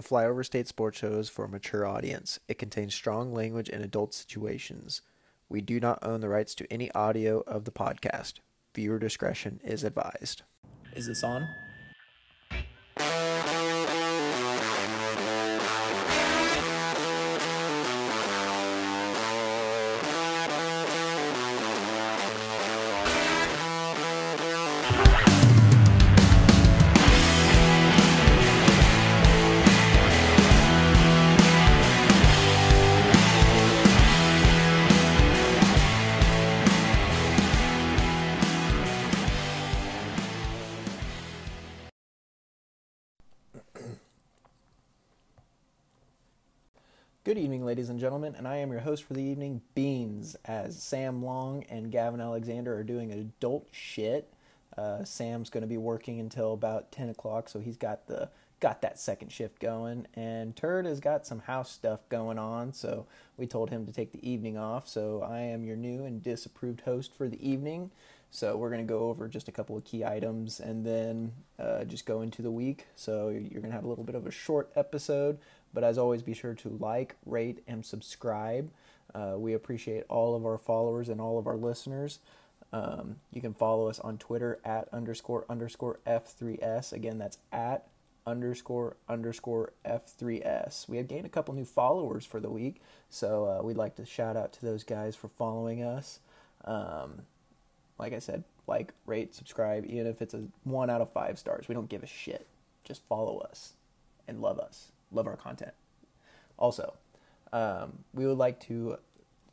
The Flyover State Sports Show is for a mature audience. It contains strong language and adult situations. We do not own the rights to any audio of the podcast. Viewer discretion is advised. Is this on? Ladies and gentlemen, and I am your host for the evening, Beans, as Sam Long and Gavin Alexander are doing adult shit. Uh, Sam's going to be working until about 10 o'clock, so he's got the got that second shift going, and Turd has got some house stuff going on, so we told him to take the evening off. So I am your new and disapproved host for the evening. So we're going to go over just a couple of key items and then uh, just go into the week. So you're going to have a little bit of a short episode, but as always, be sure to like, rate, and subscribe. Uh, we appreciate all of our followers and all of our listeners. Um, you can follow us on Twitter at underscore underscore F3S. Again, that's at underscore underscore F3S. We have gained a couple new followers for the week, so uh, we'd like to shout out to those guys for following us. Um, like I said, like, rate, subscribe, even if it's a one out of five stars. We don't give a shit. Just follow us and love us, love our content. Also, um, we would like to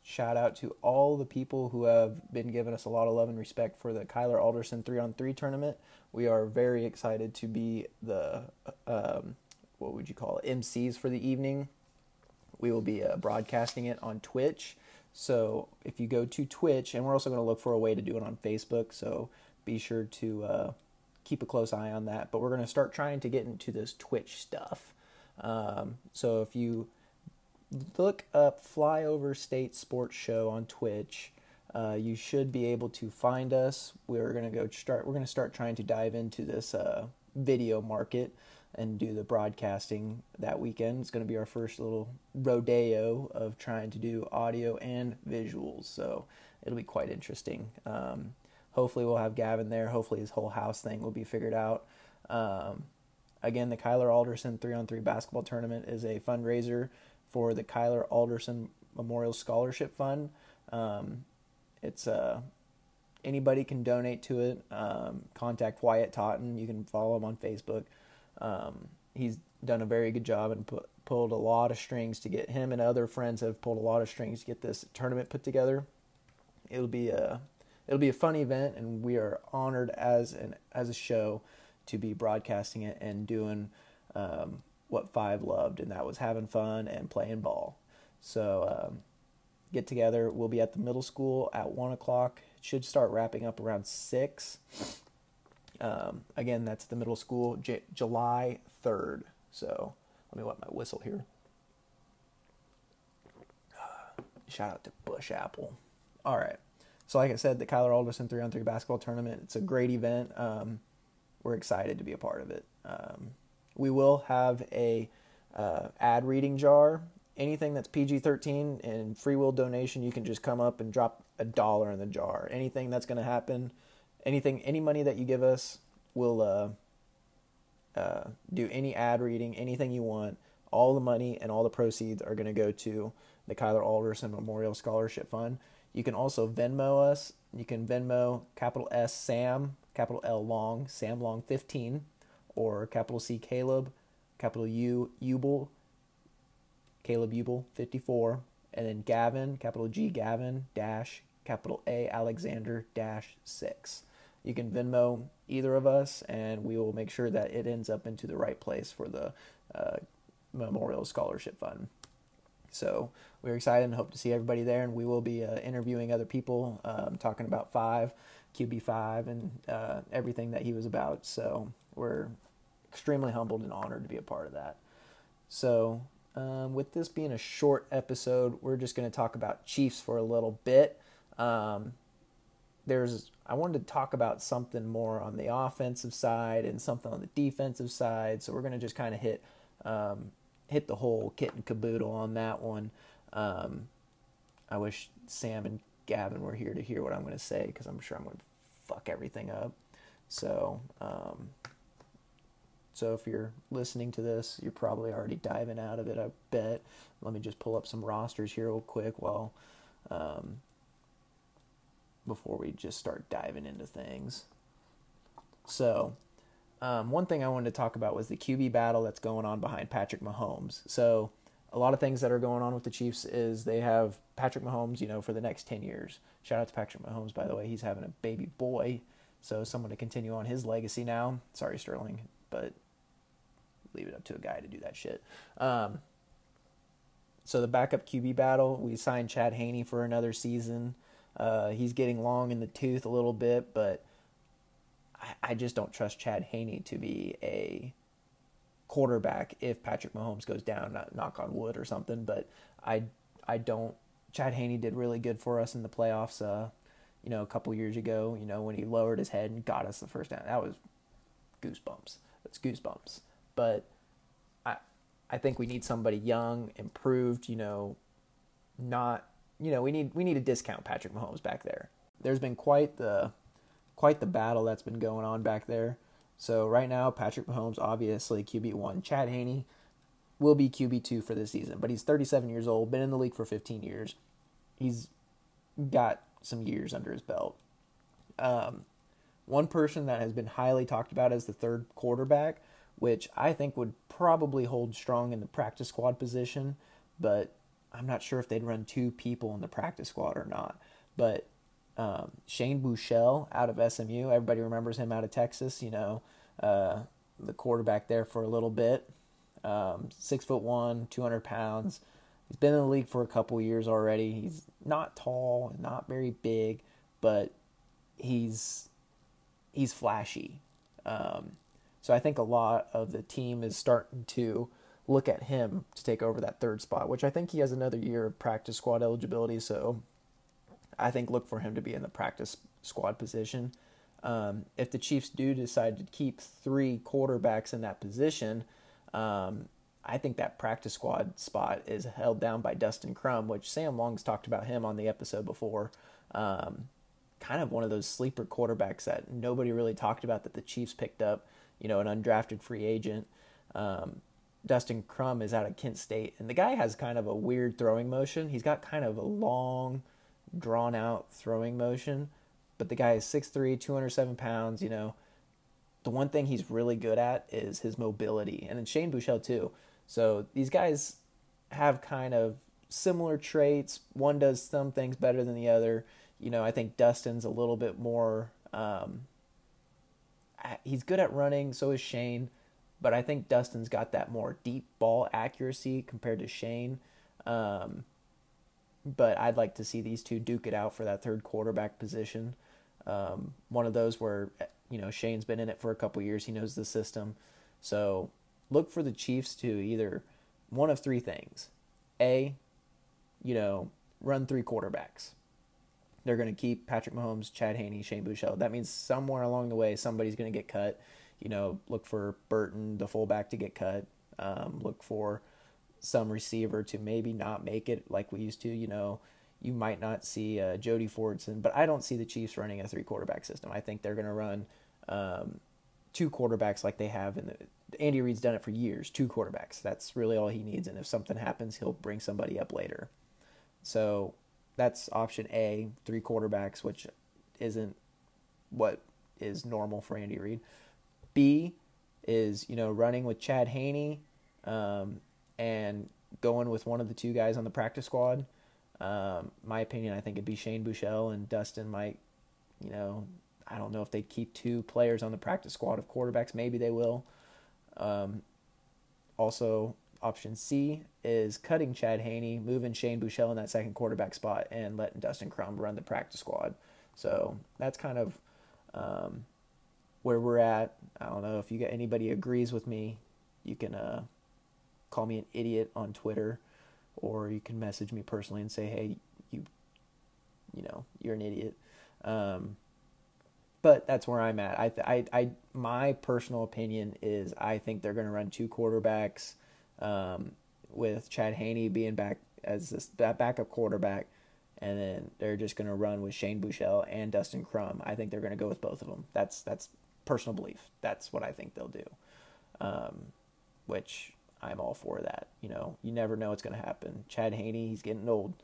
shout out to all the people who have been giving us a lot of love and respect for the Kyler Alderson three on three tournament. We are very excited to be the um, what would you call it MCs for the evening. We will be uh, broadcasting it on Twitch. So if you go to Twitch, and we're also going to look for a way to do it on Facebook. So be sure to uh, keep a close eye on that. But we're going to start trying to get into this Twitch stuff. Um, so if you look up Flyover State Sports Show on Twitch. Uh, you should be able to find us. We're gonna go start. We're gonna start trying to dive into this uh, video market and do the broadcasting that weekend. It's gonna be our first little rodeo of trying to do audio and visuals. So it'll be quite interesting. Um, hopefully we'll have Gavin there. Hopefully his whole house thing will be figured out. Um, again, the Kyler Alderson three on three basketball tournament is a fundraiser for the Kyler Alderson Memorial Scholarship Fund. Um, it's uh, anybody can donate to it. Um, contact Wyatt Totten. You can follow him on Facebook. Um, he's done a very good job and put, pulled a lot of strings to get him and other friends have pulled a lot of strings to get this tournament put together. It'll be a it'll be a fun event, and we are honored as an as a show to be broadcasting it and doing um, what Five loved, and that was having fun and playing ball. So um, get together. We'll be at the middle school at one o'clock. It should start wrapping up around six. Um, again, that's the middle school, J- July third. So let me wet my whistle here. Shout out to Busch Apple. All right. So, like I said, the Kyler Alderson three on three basketball tournament. It's a great event. Um, we're excited to be a part of it. Um, we will have a uh, ad reading jar. Anything that's PG 13 and free will donation, you can just come up and drop a dollar in the jar. Anything that's going to happen, anything, any money that you give us, we'll uh, uh, do any ad reading, anything you want. All the money and all the proceeds are going to go to the Kyler Alderson Memorial Scholarship Fund. You can also Venmo us. You can Venmo capital S Sam, capital L Long, Sam Long 15 or capital C Caleb, capital U Ubel, Caleb Ubel 54, and then Gavin, capital G Gavin dash capital A Alexander dash 6. You can Venmo either of us, and we will make sure that it ends up into the right place for the uh, Memorial Scholarship Fund. So we're excited and hope to see everybody there, and we will be uh, interviewing other people, um, talking about five, QB5, and uh, everything that he was about. So we're extremely humbled and honored to be a part of that. So, um, with this being a short episode, we're just going to talk about Chiefs for a little bit. Um, there's I wanted to talk about something more on the offensive side and something on the defensive side. So we're going to just kind of hit um, hit the whole kit and caboodle on that one. Um, I wish Sam and Gavin were here to hear what I'm going to say because I'm sure I'm going to fuck everything up. So, um, so if you're listening to this, you're probably already diving out of it. I bet. Let me just pull up some rosters here real quick while um, before we just start diving into things. So, um, one thing I wanted to talk about was the QB battle that's going on behind Patrick Mahomes. So, a lot of things that are going on with the Chiefs is they have Patrick Mahomes, you know, for the next 10 years. Shout out to Patrick Mahomes, by the way. He's having a baby boy. So, someone to continue on his legacy now. Sorry, Sterling, but leave it up to a guy to do that shit. Um, so the backup QB battle, we signed Chad Henne for another season. Uh, he's getting long in the tooth a little bit, but I, I just don't trust Chad Henne to be a quarterback if Patrick Mahomes goes down. Knock on wood or something, but I I don't. Chad Henne did really good for us in the playoffs. Uh, you know, a couple years ago. You know, when he lowered his head and got us the first down, that was goosebumps. That's goosebumps but I I think we need somebody young, improved, you know, not you know, we need we need to discount Patrick Mahomes back there. There's been quite the quite the battle that's been going on back there. So right now, Patrick Mahomes obviously QB one. Chad Henne will be QB two for this season, but he's 37 years old, been in the league for 15 years. He's got some years under his belt. Um, one person that has been highly talked about as the third quarterback which I think would probably hold strong in the practice squad position, but I'm not sure if they'd run two people in the practice squad or not. But um, Shane Buechele out of SMU, everybody remembers him out of Texas, you know, uh, the quarterback there for a little bit. Um, six foot one, 200 pounds. He's been in the league for a couple years already. He's not tall, not very big, but he's he's flashy. Um, so I think a lot of the team is starting to look at him to take over that third spot, which I think he has another year of practice squad eligibility. So I think look for him to be in the practice squad position. Um, if the Chiefs do decide to keep three quarterbacks in that position, um, I think that practice squad spot is held down by Dustin Crum, which Sam Long's talked about him on the episode before. Um, kind of one of those sleeper quarterbacks that nobody really talked about that the Chiefs picked up you know, an undrafted free agent. Um, Dustin Crum is out of Kent State, and the guy has kind of a weird throwing motion. He's got kind of a long, drawn out throwing motion, but the guy is 6'3, 207 pounds. You know, the one thing he's really good at is his mobility, and then Shane Buechele too. So these guys have kind of similar traits. One does some things better than the other. You know, I think Dustin's a little bit more um, he's good at running, so is Shane, but I think Dustin's got that more deep ball accuracy compared to Shane. Um, but I'd like to see these two duke it out for that third quarterback position. Um, one of those where you know Shane's been in it for a couple years, he knows the system. So look for the Chiefs to either one of three things: a, you know, run three quarterbacks they're going to keep Patrick Mahomes, Chad Henne, Shane Buechele. That means somewhere along the way, somebody's going to get cut. You know, look for Burton, the fullback, to get cut. Um, look for some receiver to maybe not make it like we used to. You know, you might not see uh, Jody Fortson, but I don't see the Chiefs running a three quarterback system. I think they're going to run um, two quarterbacks like they have in the. Andy Reid's done it for years. Two quarterbacks. That's really all he needs. And if something happens, he'll bring somebody up later. So that's option A, three quarterbacks, which isn't what is normal for Andy Reid. B is you know running with Chad Henne um, and going with one of the two guys on the practice squad. Um, my opinion, I think it'd be Shane Buechele and Dustin might, you know, I don't know if they'd keep two players on the practice squad of quarterbacks. Maybe they will. Um, also, Option C is cutting Chad Henne, moving Shane Buechele in that second quarterback spot, and letting Dustin Crum run the practice squad. So that's kind of um, where we're at. I don't know if you got anybody agrees with me. You can uh, call me an idiot on Twitter, or you can message me personally and say, "Hey, you, you know, you're an idiot." Um, but that's where I'm at. I, I, I, my personal opinion is I think they're going to run two quarterbacks um, with Chad Henne being back as this that backup quarterback, and then they're just going to run with Shane Buechele and Dustin Crum. I think they're going to go with both of them. That's that's personal belief. That's what I think they'll do. Um, which I'm all for that. You know, you never know what's going to happen. Chad Henne, he's getting old.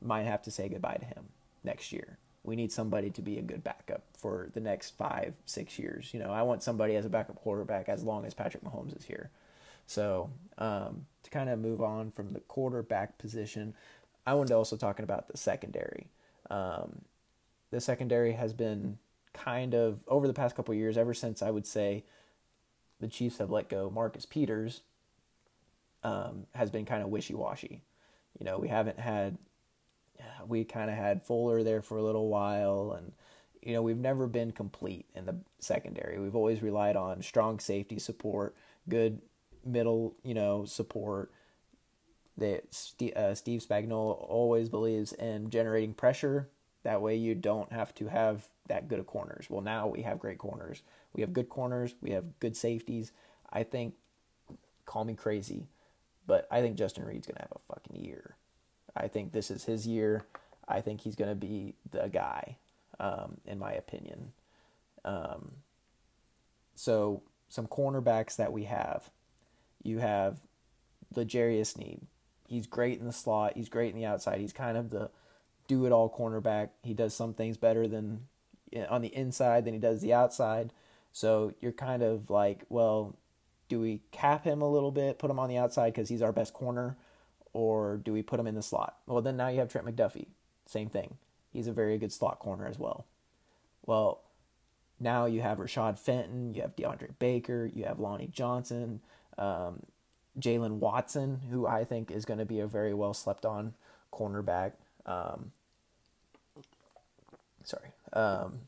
Might have to say goodbye to him next year. We need somebody to be a good backup for the next five, six years. You know, I want somebody as a backup quarterback as long as Patrick Mahomes is here. So um, to kind of move on from the quarterback position, I wanted to also talking about the secondary. Um, the secondary has been kind of over the past couple years, ever since I would say the Chiefs have let go Marcus Peters, um, has been kind of wishy washy. You know, we haven't had, we kind of had Fuller there for a little while, and you know, we've never been complete in the secondary. We've always relied on strong safety support, good middle, you know, support. That Steve, uh, Steve Spagnuolo always believes in generating pressure. That way, you don't have to have that good of corners. Well, now we have great corners. We have good corners. We have good safeties. I think, call me crazy, but I think Justin Reid's gonna have a fucking year. I think this is his year. I think he's gonna be the guy, um, in my opinion. Um, so some cornerbacks that we have you have L'Jarius Sneed. He's great in the slot. He's great in the outside. He's kind of the do it all cornerback. He does some things better than on the inside than he does the outside. So you're kind of like, well, do we cap him a little bit, put him on the outside because he's our best corner, or do we put him in the slot? Well, then now you have Trent McDuffie. Same thing. He's a very good slot corner as well. Well, now you have Rashad Fenton, you have DeAndre Baker, you have Lonnie Johnson, um, Jaylen Watson, who I think is going to be a very well slept on cornerback. Um, sorry, um,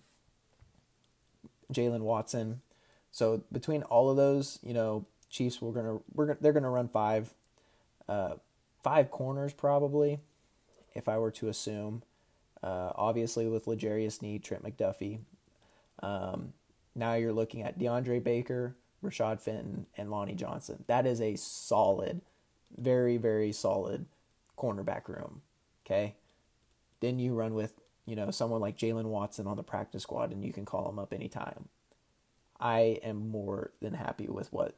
Jaylen Watson. So between all of those, you know, Chiefs we're gonna we're gonna, they're gonna run five, uh, five corners probably, if I were to assume. Uh, obviously with L'Jarius Sneed, Trent McDuffie. Um, now you're looking at DeAndre Baker, Rashad Fenton, and Lonnie Johnson. That is a solid, very, very solid cornerback room. Okay. Then you run with, you know, someone like Jaylen Watson on the practice squad and you can call him up anytime. I am more than happy with what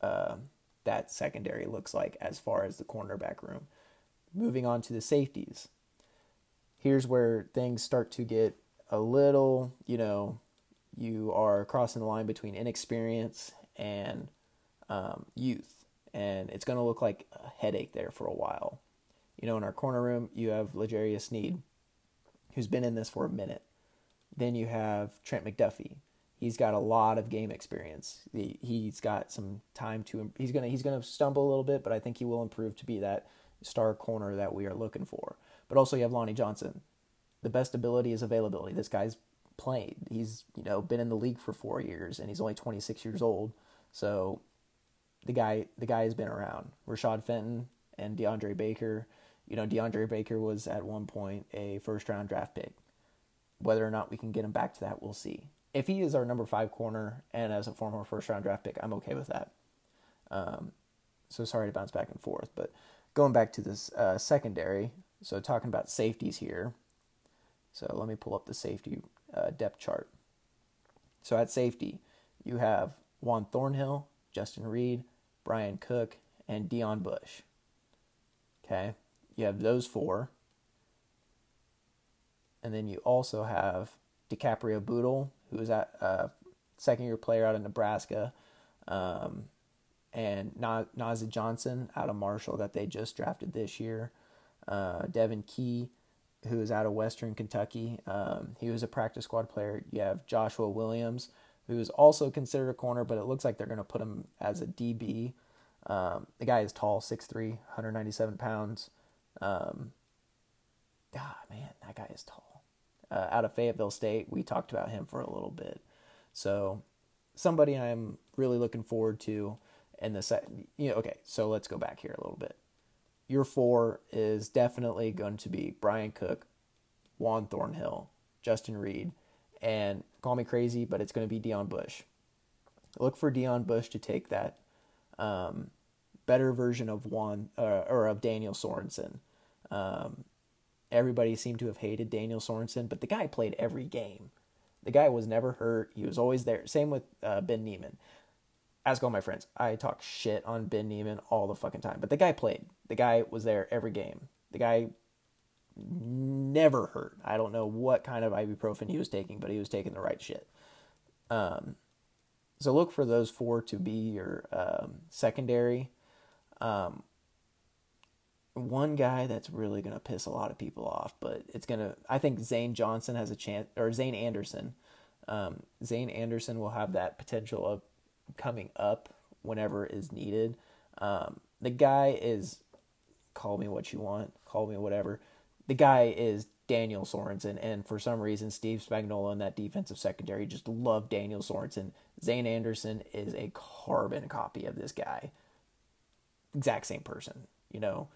uh, that secondary looks like as far as the cornerback room. Moving on to the safeties. Here's where things start to get a little, you know, you are crossing the line between inexperience and um, youth, and it's going to look like a headache there for a while. You know, in our corner room, you have L'Jarius Sneed, who's been in this for a minute. Then you have Trent McDuffie. He's got a lot of game experience. He, he's got some time to. He's gonna he's gonna stumble a little bit, but I think he will improve to be that star corner that we are looking for. But also you have Lonnie Johnson. The best ability is availability. This guy's played. He's you know been in the league for four years, and he's only 26 years old. So the guy the guy has been around. Rashad Fenton and DeAndre Baker. You know, DeAndre Baker was at one point a first round draft pick. Whether or not we can get him back to that, we'll see. If he is our number five corner and as a former first round draft pick, I'm okay with that. Um, so sorry to bounce back and forth, but going back to this uh, secondary. So talking about safeties here. So let me pull up the safety uh, depth chart. So at safety, you have Juan Thornhill, Justin Reid, Bryan Cook, and Deon Bush. Okay, you have those four. And then you also have DiCaprio Bootle, who a uh, second year player out of Nebraska, um, and Nazeeh Johnson out of Marshall that they just drafted this year. Uh, Devon Key, who is out of Western Kentucky. Um, he was a practice squad player. You have Joshua Williams, who is also considered a corner, but it looks like they're going to put him as a DB. Um, the guy is tall, 6'3", 197 pounds. Um, God, man, that guy is tall. Uh, out of Fayetteville State, we talked about him for a little bit. So, somebody I'm really looking forward to in the set. You know, okay, so let's go back here a little bit. Your four is definitely going to be Bryan Cook, Juan Thornhill, Justin Reid, and call me crazy, but it's going to be Deon Bush. Look for Deon Bush to take that um, better version of Juan uh, or of Daniel Sorensen. Um, everybody seemed to have hated Daniel Sorensen, but the guy played every game. The guy was never hurt. He was always there. Same with uh, Ben Niemann. Ask all my friends. I talk shit on Ben Niemann all the fucking time, but the guy played. The guy was there every game. The guy never hurt. I don't know what kind of ibuprofen he was taking, but he was taking the right shit. Um, so look for those four to be your um, secondary. Um, one guy that's really going to piss a lot of people off, but it's going to, I think Zane Johnson has a chance, or Zayne Anderson. Um, Zayne Anderson will have that potential of coming up whenever is needed. Um, the guy is, call me what you want, call me whatever. The guy is Daniel Sorensen, and for some reason, Steve Spagnuolo and that defensive secondary just love Daniel Sorensen. Zayne Anderson is a carbon copy of this guy. Exact same person, you know.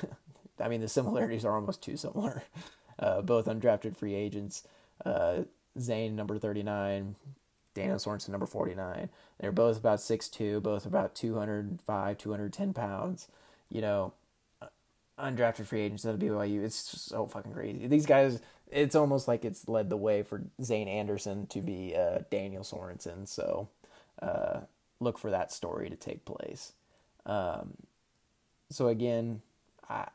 I mean, the similarities are almost too similar. Uh, both undrafted free agents. Uh, Zayne, number 39, Daniel Sorensen, number 49. They're both about 6'2, both about 205, 210 pounds. You know, undrafted free agents at BYU. It's so fucking crazy. These guys, it's almost like it's led the way for Zayne Anderson to be uh, Daniel Sorensen. So uh, look for that story to take place. Um, so again, I,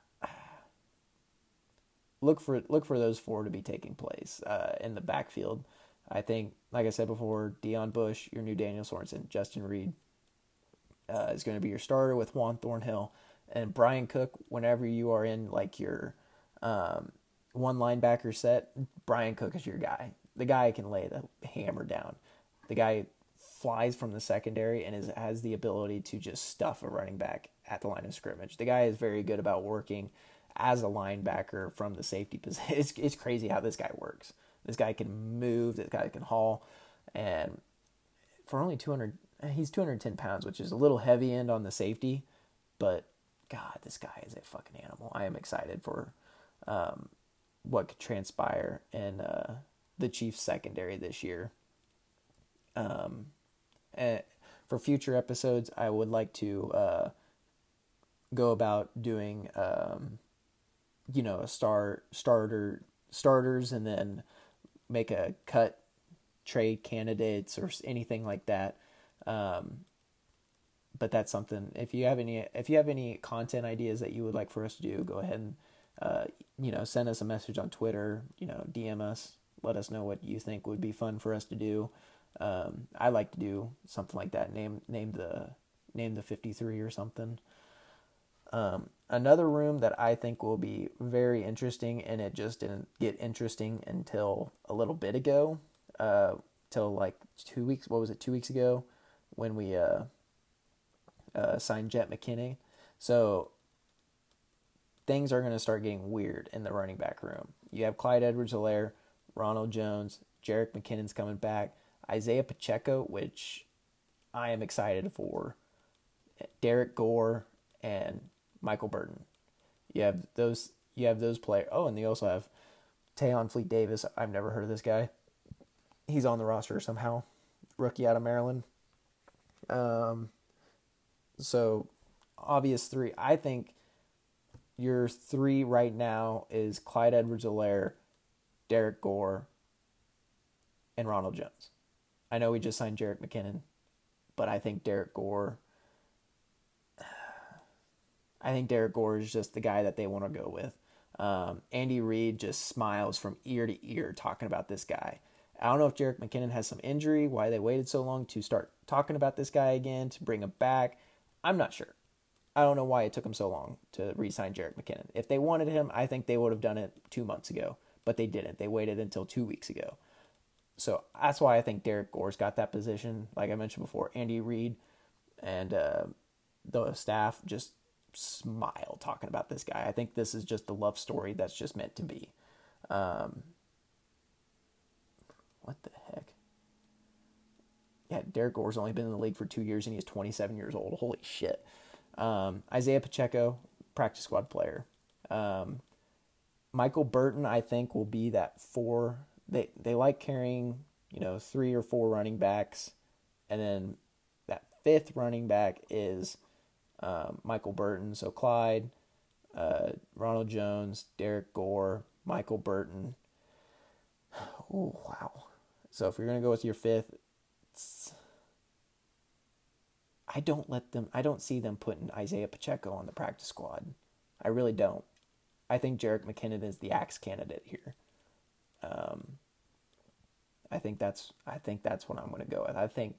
look for look for those four to be taking place uh, in the backfield. I think, like I said before, Deon Bush, your new Daniel Sorensen, Justin Reid uh, is going to be your starter with Juan Thornhill and Bryan Cook. Whenever you are in like your um, one linebacker set, Bryan Cook is your guy. The guy can lay the hammer down. The guy flies from the secondary and is, has the ability to just stuff a running back at the line of scrimmage. The guy is very good about working as a linebacker from the safety position. It's, it's crazy how this guy works. This guy can move. This guy can haul, and for only 200, he's 210 pounds, which is a little heavy end on the safety, but God, this guy is a fucking animal. I am excited for um, what could transpire in uh, the Chiefs secondary this year. Um, and for future episodes, I would like to uh, go about doing, um, you know, a star starter starters, and then make a cut trade candidates or anything like that. Um, but that's something. If you have any, if you have any content ideas that you would like for us to do, go ahead and uh, you know send us a message on Twitter. You know, DM us. Let us know what you think would be fun for us to do. Um, I like to do something like that. Name name the name the fifty three or something. Um, another room that I think will be very interesting, and it just didn't get interesting until a little bit ago, uh, till like two weeks. What was it? Two weeks ago, when we uh, uh, signed Jet McKinney. So things are going to start getting weird in the running back room. You have Clyde Edwards-Helaire, Ronald Jones, Jerick McKinnon's coming back, Isaiah Pacheco, which I am excited for, Derrick Gore, and Michael Burton. You have those. You have those players. Oh, and you also have Tayon Fleet Davis. I've never heard of this guy. He's on the roster somehow. Rookie out of Maryland. Um. So, obvious three. I think your three right now is Clyde Edwards-Helaire, Derrick Gore, and Ronald Jones. I know we just signed Jerick McKinnon, but I think Derrick Gore I think Derrick Gore is just the guy that they want to go with. Um, Andy Reid just smiles from ear to ear talking about this guy. I don't know if Jerick McKinnon has some injury, why they waited so long to start talking about this guy again, to bring him back. I'm not sure. I don't know why it took them so long to re sign Jerick McKinnon. If they wanted him, I think they would have done it two months ago, but they didn't. They waited until two weeks ago. So that's why I think Derrick Gore's got that position. Like I mentioned before, Andy Reid and uh, the staff just smile talking about this guy. I think this is just a love story that's just meant to be. Um, what the heck? Yeah, Derrick Gore's only been in the league for two years and he's 27 years old. Holy shit. Um, Isaiah Pacheco, practice squad player. Um, Michael Burton, I think, will be that four. They they like carrying, you know, three or four running backs, and then that fifth running back is um, Michael Burton. So Clyde, uh, Ronald Jones, Derrick Gore, Michael Burton. Oh wow! So if you're gonna go with your fifth, I don't let them. I don't see them putting Isaiah Pacheco on the practice squad. I really don't. I think Jerick McKinnon is the axe candidate here. Um, I think that's I think that's what I'm going to go with. I think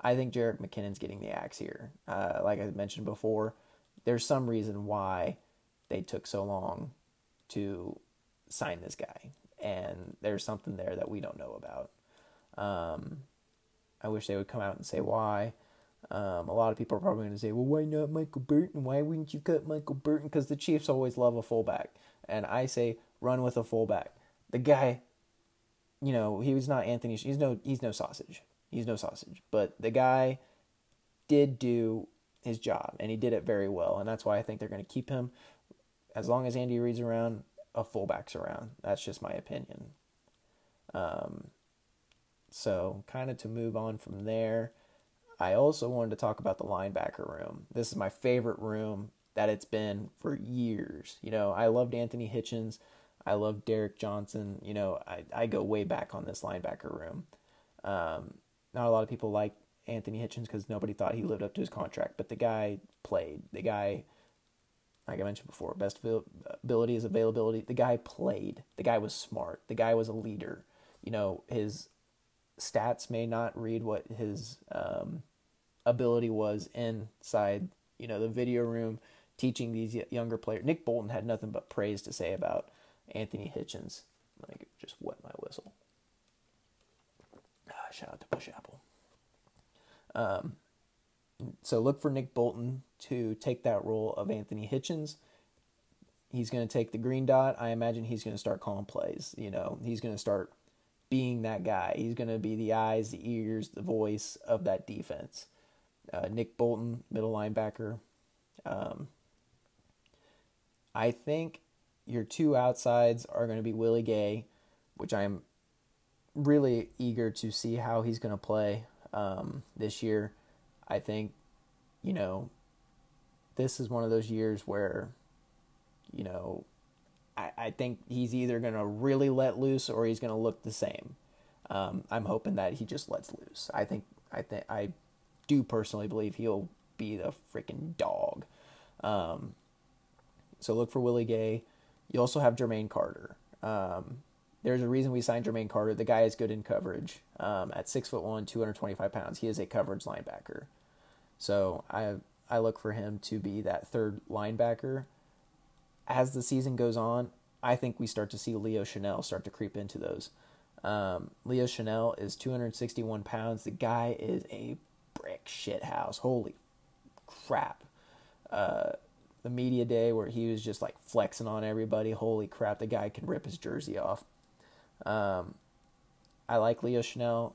I think Jerick McKinnon's getting the axe here. Uh, like I mentioned before, there's some reason why they took so long to sign this guy, and there's something there that we don't know about. Um, I wish they would come out and say why. Um, a lot of people are probably going to say, well, why not Michael Burton? Why wouldn't you cut Michael Burton? Because the Chiefs always love a fullback. And I say, run with a fullback. The guy, you know, he was not Anthony. He's no, he's no sausage. He's no sausage. But the guy did do his job, and he did it very well. And that's why I think they're going to keep him. As long as Andy Reid's around, a fullback's around. That's just my opinion. Um, so, kind of to move on from there, I also wanted to talk about the linebacker room. This is my favorite room that it's been for years. You know, I loved Anthony Hitchens. I love Derrick Johnson. You know, I, I go way back on this linebacker room. Um, not a lot of people like Anthony Hitchens because nobody thought he lived up to his contract, but the guy played. The guy, like I mentioned before, best ability is availability. The guy played. The guy was smart. The guy was a leader. You know, his stats may not read what his um, ability was inside, you know, the video room, teaching these younger players. Nick Bolton had nothing but praise to say about Anthony Hitchens. Me just wet my whistle. Ah, shout out to Busch Apple. Um, so look for Nick Bolton to take that role of Anthony Hitchens. He's going to take the green dot. I imagine he's going to start calling plays. You know, he's going to start being that guy. He's going to be the eyes, the ears, the voice of that defense. Uh, Nick Bolton, middle linebacker. Um, I think your two outsides are going to be Willie Gay, which I'm really eager to see how he's going to play um, this year. I think, you know, this is one of those years where, you know, I, I think he's either going to really let loose or he's going to look the same. Um, I'm hoping that he just lets loose. I think I think I do personally believe he'll be the freaking dog. Um, so look for Willie Gay. You also have Jermaine Carter. Um, there's a reason we signed Jermaine Carter. The guy is good in coverage. Um, at six foot one, 225 pounds, he is a coverage linebacker. So I I look for him to be that third linebacker as the season goes on, I think we start to see Leo Chenal start to creep into those. Um, Leo Chenal is 261 pounds. The guy is a brick shit house. Holy crap. Uh, the media day where he was just like flexing on everybody. Holy crap, the guy can rip his jersey off. Um, I like Leo Chenal.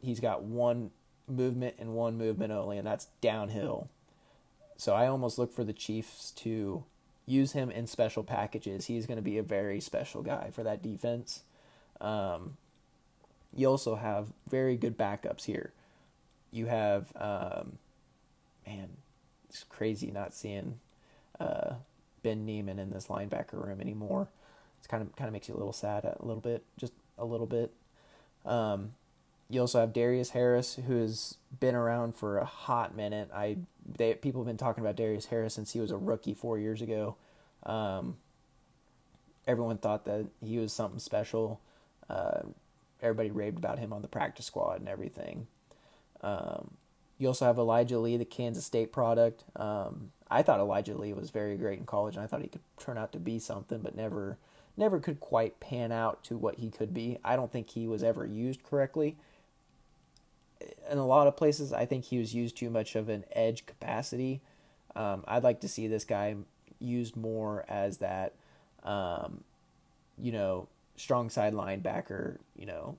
He's got one movement and one movement only, and that's downhill. So I almost look for the Chiefs to use him in special packages. He's going to be a very special guy for that defense. Um, you also have very good backups here. You have, um, man, it's crazy not seeing uh, Ben Niemann in this linebacker room anymore. It's kind of kind of makes you a little sad a little bit, just a little bit. Um, you also have Darius Harris, who has been around for a hot minute. I they people have been talking about Darius Harris since he was a rookie four years ago. Um, everyone thought that he was something special. Uh, everybody raved about him on the practice squad and everything. Um, you also have Elijah Lee, the Kansas State product. Um, I thought Elijah Lee was very great in college, and I thought he could turn out to be something, but never, never could quite pan out to what he could be. I don't think he was ever used correctly in a lot of places, I think he was used too much of an edge capacity. Um, I'd like to see this guy used more as that, um, you know, strong side linebacker, you know,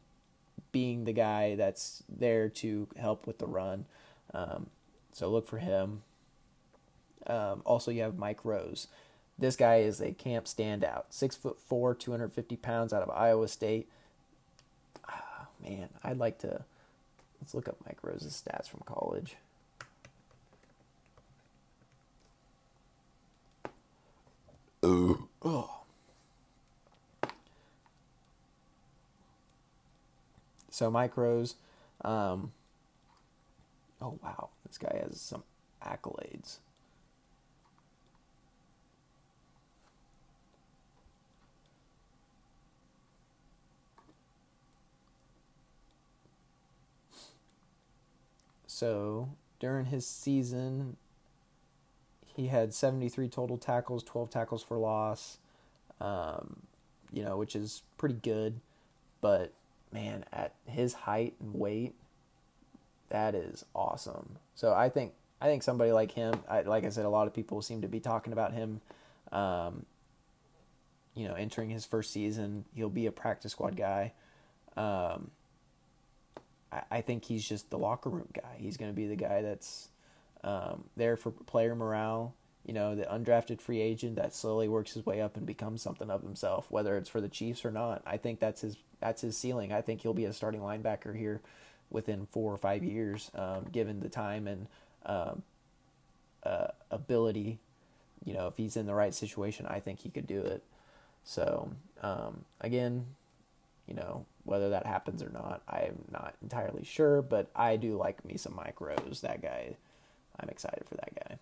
being the guy that's there to help with the run. Um, so look for him. Um, also, you have Mike Rose. This guy is a camp standout. Six foot four, 250 pounds out of Iowa State. Ah, man, I'd like to. Let's look up Mike Rose's stats from college. Ooh. Oh. So Mike Rose, um, oh wow, this guy has some accolades. So during his season, he had 73 total tackles, 12 tackles for loss, um, you know, which is pretty good. But man, at his height and weight, that is awesome. So I think I think somebody like him, I, like I said, a lot of people seem to be talking about him. Um, you know, entering his first season, he'll be a practice squad guy. Um, I, I think he's just the locker room guy. He's going to be the guy that's um, there for player morale. You know, the undrafted free agent that slowly works his way up and becomes something of himself, whether it's for the Chiefs or not. I think that's his that's his ceiling. I think he'll be a starting linebacker here within four or five years, um, given the time and um, uh, ability. You know, if he's in the right situation, I think he could do it. So um, again, you know, whether that happens or not, I'm not entirely sure, but I do like me some Mike Rose. That guy, I'm excited for that guy.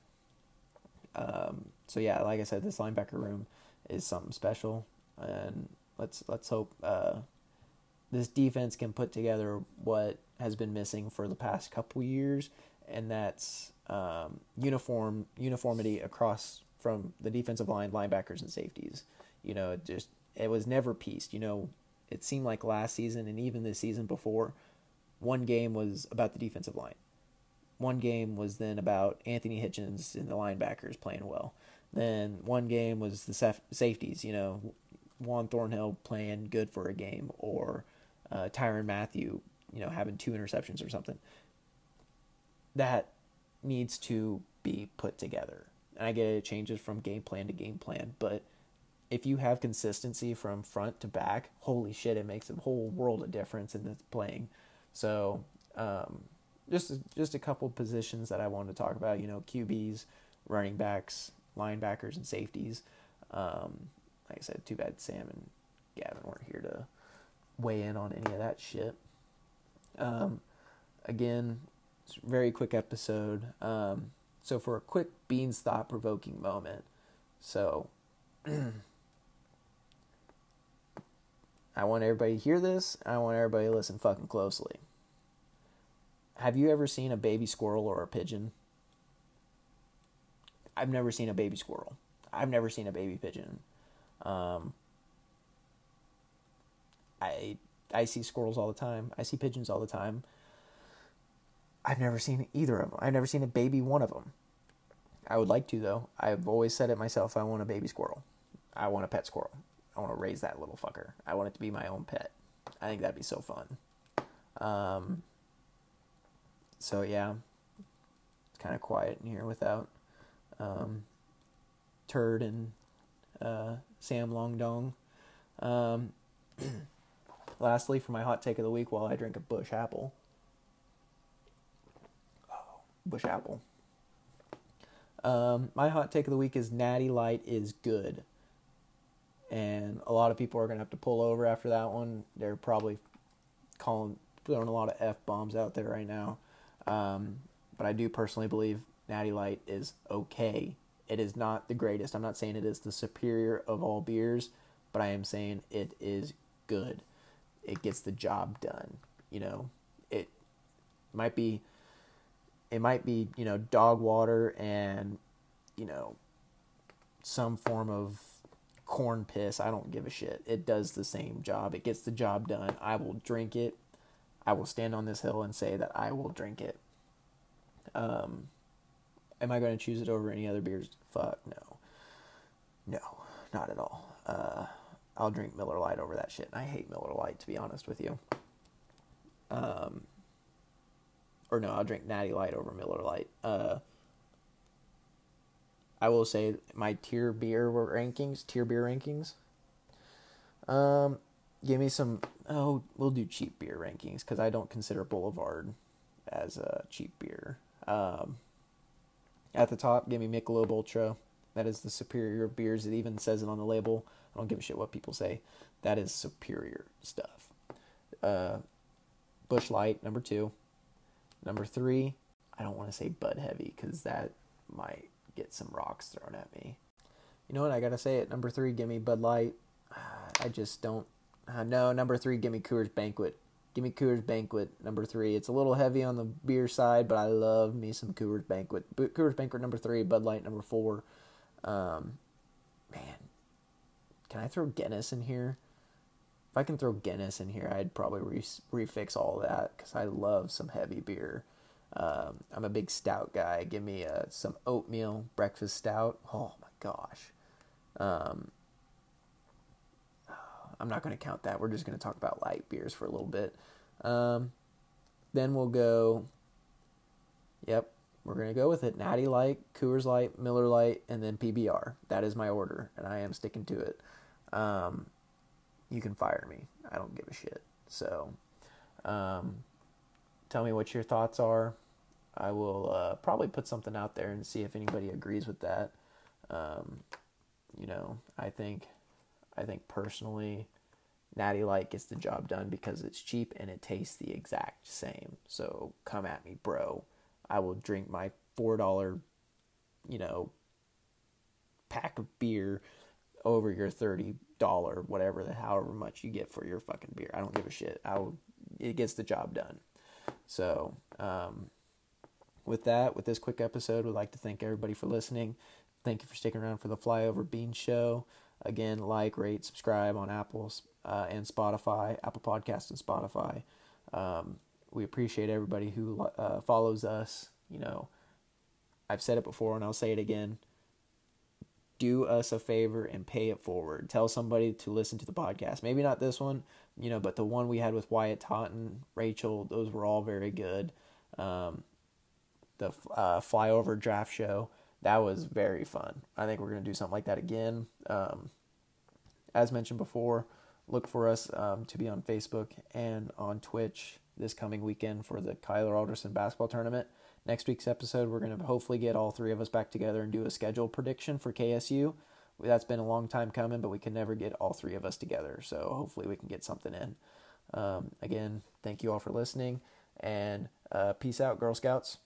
Um, so yeah, like I said, this linebacker room is something special, and let's let's hope uh, this defense can put together what has been missing for the past couple years, and that's um, uniform uniformity across from the defensive line, linebackers, and safeties. You know, it just it was never pieced. You know, it seemed like last season and even the season before, one game was about the defensive line. One game was then about Anthony Hitchens and the linebackers playing well. Then one game was the safeties, you know, Juan Thornhill playing good for a game or uh, Tyrann Mathieu, you know, having two interceptions or something. That needs to be put together. And I get it, it changes from game plan to game plan, but – if you have consistency from front to back, holy shit, it makes a whole world of difference in the playing. So, um, just just a couple positions that I wanted to talk about. You know, QBs, running backs, linebackers, and safeties. Um, like I said, too bad Sam and Gavin weren't here to weigh in on any of that shit. Um, again, very quick episode. Um, so for a quick beans thought provoking moment, so. I want everybody to hear this. I want everybody to listen fucking closely. Have you ever seen a baby squirrel or a pigeon? I've never seen a baby squirrel. I've never seen a baby pigeon. Um, I I see squirrels all the time. I see pigeons all the time. I've never seen either of them. I've never seen a baby one of them. I would like to though. I've always said it myself. I want a baby squirrel. I want a pet squirrel. I want to raise that little fucker. I want it to be my own pet. I think that'd be so fun. Um, so yeah, it's kind of quiet in here without um, Turd and uh, Sam Long Dong. Um, lastly, for my hot take of the week, while I drink a Busch Apple. Oh, Busch Apple. Um, my hot take of the week is Natty Light is good and a lot of people are going to have to pull over after that one. They're probably calling, throwing a lot of f bombs out there right now. Um, but I do personally believe Natty Light is okay. It is not the greatest. I'm not saying it is the superior of all beers, but I am saying it is good. It gets the job done. You know, it might be, it might be you know dog water and you know some form of corn piss. I don't give a shit. It does the same job. It gets the job done. I will drink it. I will stand on this hill and say that I will drink it. Um, am I going to choose it over any other beers? Fuck no. No, not at all. Uh, I'll drink Miller Lite over that shit. I hate Miller Lite to be honest with you. Um, or no, I'll drink Natty Light over Miller Lite. Uh, I will say my tier beer rankings, tier beer rankings. Um, give me some. Oh, we'll do cheap beer rankings because I don't consider Boulevard as a cheap beer. Um, at the top, give me Michelob Ultra. That is the superior beers. It even says it on the label. I don't give a shit what people say. That is superior stuff. Uh, Busch Light, number two. Number three, I don't want to say Bud Heavy because that might get some rocks thrown at me. You know what? I gotta say it. Number three, give me Bud Light. I just don't. Uh, no, number three, give me Coors Banquet. Give me Coors Banquet number three. It's a little heavy on the beer side, but I love me some Coors Banquet. Coors Banquet number three, Bud Light number four. Um, man, can I throw Guinness in here? If I can throw Guinness in here, I'd probably re- refix all that because I love some heavy beer. Um, I'm a big stout guy. Give me uh, some oatmeal breakfast stout. Oh my gosh. Um, I'm not going to count that. We're just going to talk about light beers for a little bit. Um, then we'll go. Yep, we're going to go with it. Natty Light, Coors Light, Miller Lite, and then PBR. That is my order, and I am sticking to it. Um, you can fire me. I don't give a shit. So, um, tell me what your thoughts are. I will uh, probably put something out there and see if anybody agrees with that. Um, you know, I think I think personally, Natty Light gets the job done because it's cheap and it tastes the exact same. So come at me, bro. I will drink my four dollar, you know, pack of beer over your thirty dollar, whatever the however much you get for your fucking beer. I don't give a shit. I will. It gets the job done. So, um, with that, with this quick episode, we'd like to thank everybody for listening. Thank you for sticking around for the Flyover Bean Show. Again, like, rate, subscribe on Apple uh, and Spotify, Apple Podcasts and Spotify. Um, we appreciate everybody who uh, follows us. You know, I've said it before and I'll say it again. Do us a favor and pay it forward. Tell somebody to listen to the podcast. Maybe not this one, you know, but the one we had with Wyatt Totten, Rachel, those were all very good. Um, the uh, flyover draft show that was very fun. I think we're going to do something like that again. Um, as mentioned before, look for us um, to be on Facebook and on Twitch this coming weekend for the Kyler Alderson basketball tournament. Next week's episode, we're going to hopefully get all three of us back together and do a schedule prediction for KSU. That's been a long time coming, but we can never get all three of us together. So hopefully we can get something in. Um, again, thank you all for listening, and uh, peace out, Girl Scouts.